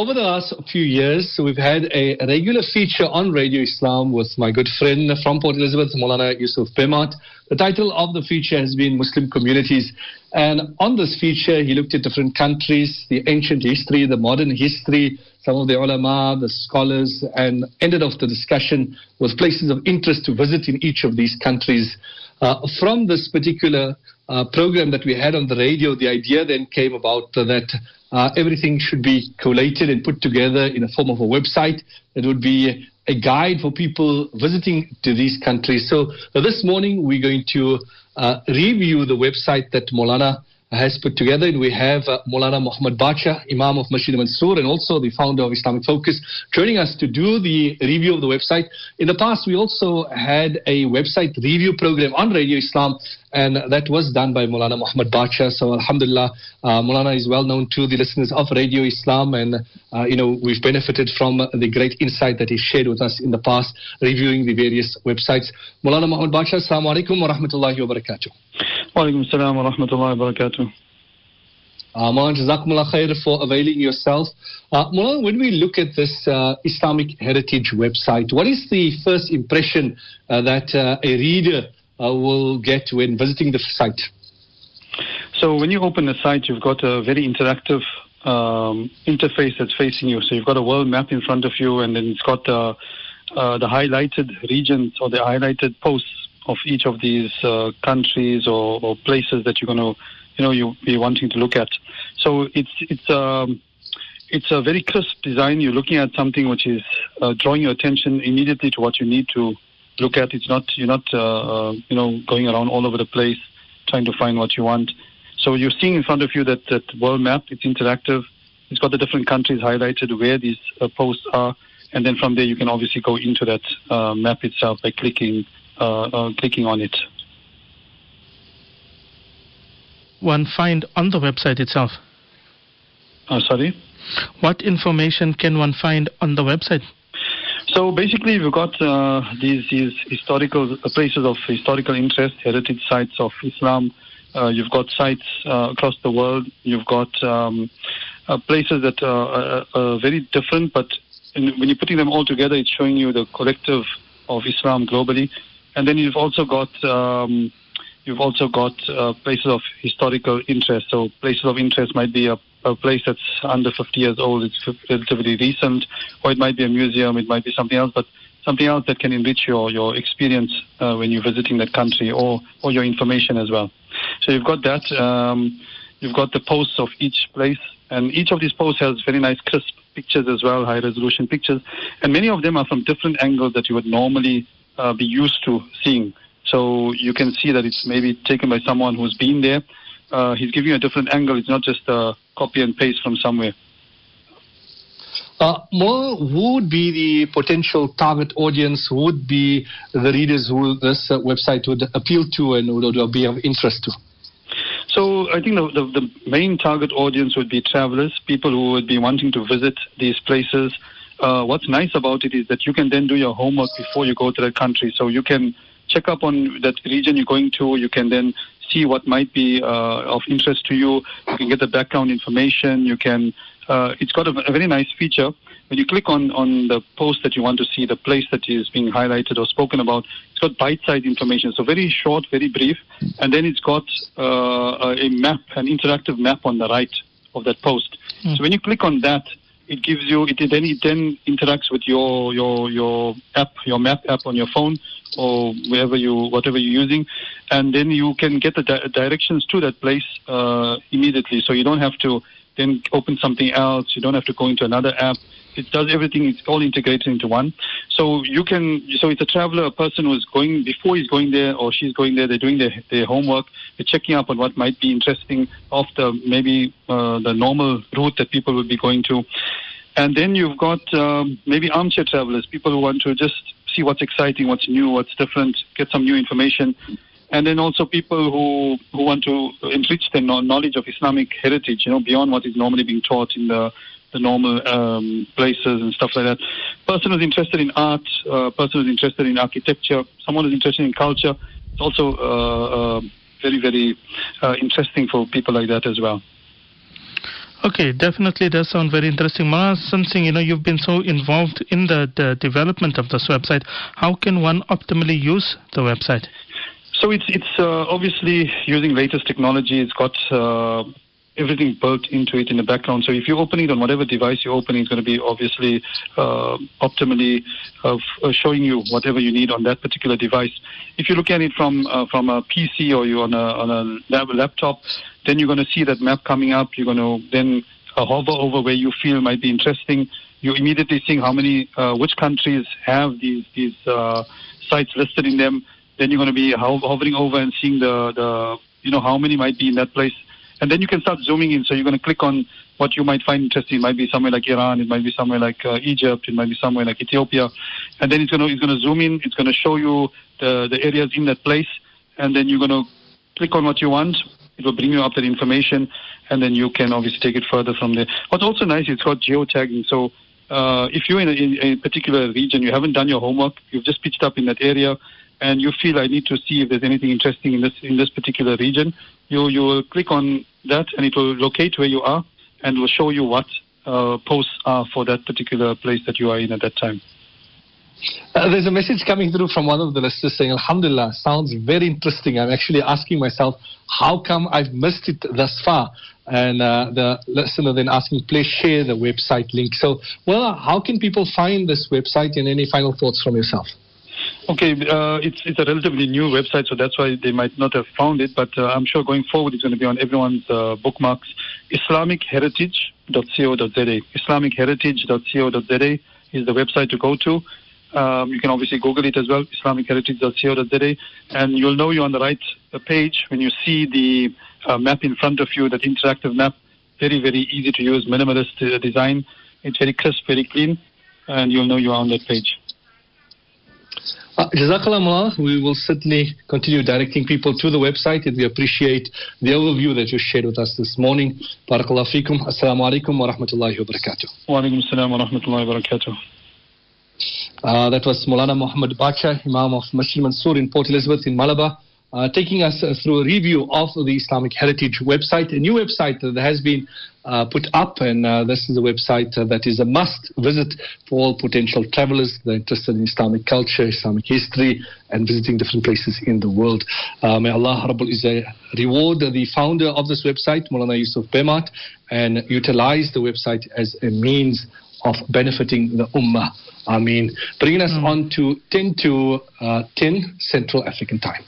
over the last few years, we've had a regular feature on Radio Islam with my good friend from Port Elizabeth, Molana Yusuf Bemat. The title of the feature has been Muslim Communities. And on this feature, he looked at different countries, the ancient history, the modern history, some of the ulama, the scholars, and ended off the discussion with places of interest to visit in each of these countries. Uh, from this particular uh, program that we had on the radio, the idea then came about that uh, everything should be collated and put together in a form of a website that would be a guide for people visiting to these countries. So uh, this morning we're going to uh, review the website that Molana has put together. And we have uh, Molana Muhammad Bacha, Imam of Masjid Mansoor, and also the founder of Islamic Focus, joining us to do the review of the website. In the past, we also had a website review program on Radio Islam, and that was done by Molana Muhammad Bacha. So, Alhamdulillah, uh, Molana is well known to the listeners of Radio Islam, and uh, you know we've benefited from the great insight that he shared with us in the past, reviewing the various websites. Molana Muhammad Bacha, Assalamu alaikum wa rahmatullahi wa barakatuh. Wa alaikum assalam wa rahmatullahi wa barakatuh. Uh, Jazakumullah khair for availing yourself. Uh, Mullah, when we look at this uh, Islamic Heritage website, what is the first impression uh, that uh, a reader uh, will get when visiting the site? So when you open the site, you've got a very interactive um, interface that's facing you. So you've got a world map in front of you, and then it's got uh, uh, the highlighted regions or the highlighted posts of each of these uh, countries or, or, places that you're going to, you know, you be wanting to look at. So it's it's um, it's a very crisp design. You're looking at something which is uh, drawing your attention immediately to what you need to look at. It's not you're not uh, uh, you know going around all over the place trying to find what you want. So you're seeing in front of you that that world map. It's interactive. It's got the different countries highlighted where these uh, posts are, and then from there you can obviously go into that uh, map itself by clicking clicking on it. One find on the website itself. sorry. What information can one find on the website? So basically, we've got uh, these, these historical places of historical interest, heritage sites of Islam. Uh, you've got sites uh, across the world. You've got um, uh, places that are, are, very different, but in, when you're putting them all together, it's showing you the collective of Islam globally. And then you've also got um, you've also got uh, places of historical interest. So places of interest might be a a place that's under 50 years old, it's relatively recent, or it might be a museum, it might be something else, but something else that can enrich your, your experience uh, when you're visiting that country or, or your information as well. So you've got that. Um, you've got the posts of each place, and each of these posts has very nice crisp pictures as well, high resolution pictures, and many of them are from different angles that you would normally uh, be used to seeing. So you can see that it's maybe taken by someone who's been there. Uh, he's giving you a different angle. It's not just a copy and paste from somewhere. Uh, more, who would be the potential target audience? Would be the readers who this uh, website would appeal to and would be of interest to? So I think the, the, the, main target audience would be travelers, people who would be wanting to visit these places. Uh, what's nice about it is that you can then do your homework before you go to that country. So you can check up on that region you're going to. You can then see what might be uh, of interest to you. You can get the background information. You can. Uh, it's got a, a, very nice feature. When you click on, on the post that you want to see, the place that is being highlighted or spoken about, it's got bite-sized information. So very short, very brief, and then it's got uh, a map, an interactive map on the right of that post. Mm. So when you click on that, it gives you it then it then interacts with your your your app your map app on your phone or wherever you whatever you're using. And then you can get the di- directions to that place uh, immediately. So you don't have to then open something else. You don't have to go into another app it does everything it's all integrated into one. So you can so it's a traveler a person who's going before he's going there or she's going there they're doing their, their homework they're checking up on what might be interesting off the maybe uh, the normal route that people would be going to. And then you've got um, maybe armchair travelers people who want to just see what's exciting what's new what's different get some new information. And then also people who who want to enrich their knowledge of Islamic heritage, you know, beyond what is normally being taught in the the normal um, places and stuff like that. Person who's interested in art, uh, person who's interested in architecture, someone who's interested in culture. It's also uh, uh, very, very uh, interesting for people like that as well. Okay, definitely does sound very interesting. Mara Singh, you know, you've been so involved in the, the development of this website. How can one optimally use the website? So it's it's uh, obviously using latest technology. It's got uh, everything built into it in the background. So if you open it on whatever device you open, it's going to be obviously uh, optimally uh, showing you whatever you need on that particular device. If you look at it from uh, from a PC or you on a on a laptop, then you're going to see that map coming up. You're going to then uh, hover over where you feel might be interesting. You're immediately seeing how many uh, which countries have these these uh, sites listed in them then you're going to be hovering over and seeing the, the, you know, how many might be in that place. And then you can start zooming in. So you're going to click on what you might find interesting. It might be somewhere like Iran. It might be somewhere like uh, Egypt. It might be somewhere like Ethiopia. And then it's going to, it's going to zoom in. It's going to show you the, the areas in that place. And then you're going to click on what you want. It will bring you up that information. And then you can obviously take it further from there. What's also nice, it's got geotagging. So uh, if you're in a, in a particular region, you haven't done your homework, you've just pitched up in that area, and you feel I need to see if there's anything interesting in this in this particular region, you you will click on that and it will locate where you are and will show you what uh, posts are for that particular place that you are in at that time. Uh, there's a message coming through from one of the listeners saying, Alhamdulillah, sounds very interesting. I'm actually asking myself, how come I've missed it thus far? And uh, the listener then asking, please share the website link. So, well, how can people find this website and any final thoughts from yourself? Okay, uh, it's it's a relatively new website, so that's why they might not have found it. But uh, I'm sure going forward, it's going to be on everyone's uh, bookmarks. IslamicHeritage.co.za. IslamicHeritage.co.za is the website to go to. Um, you can obviously Google it as well, IslamicHeritage.co.za, and you'll know you're on the right uh, page when you see the uh, map in front of you, that interactive map. Very, very easy to use, minimalist uh, design. It's very crisp, very clean, and you'll know you're on that page. Uh, Jazakallah, we will certainly continue directing people to the website and we appreciate the overview that you shared with us this morning. Barakallah fikum. Assalamu alaikum wa rahmatullahi wa barakatuh. Wa alaikum assalam wa rahmatullahi wa barakatuh. Uh, that was Molana Muhammad Bacha, Imam of Masjid Mansour in Port Elizabeth in Malabar uh, taking us uh, through a review of the Islamic Heritage website, a new website that has been uh, put up, and uh, this is a website uh, that is a must visit for all potential travelers that are interested in Islamic culture, Islamic history, and visiting different places in the world. Uh, may Allah Rabbul Izzah reward the founder of this website, Mulana Yusuf Bemat, and utilize the website as a means of benefiting the Ummah. I mean, bringing us mm. on to 10 to 10 Central African time.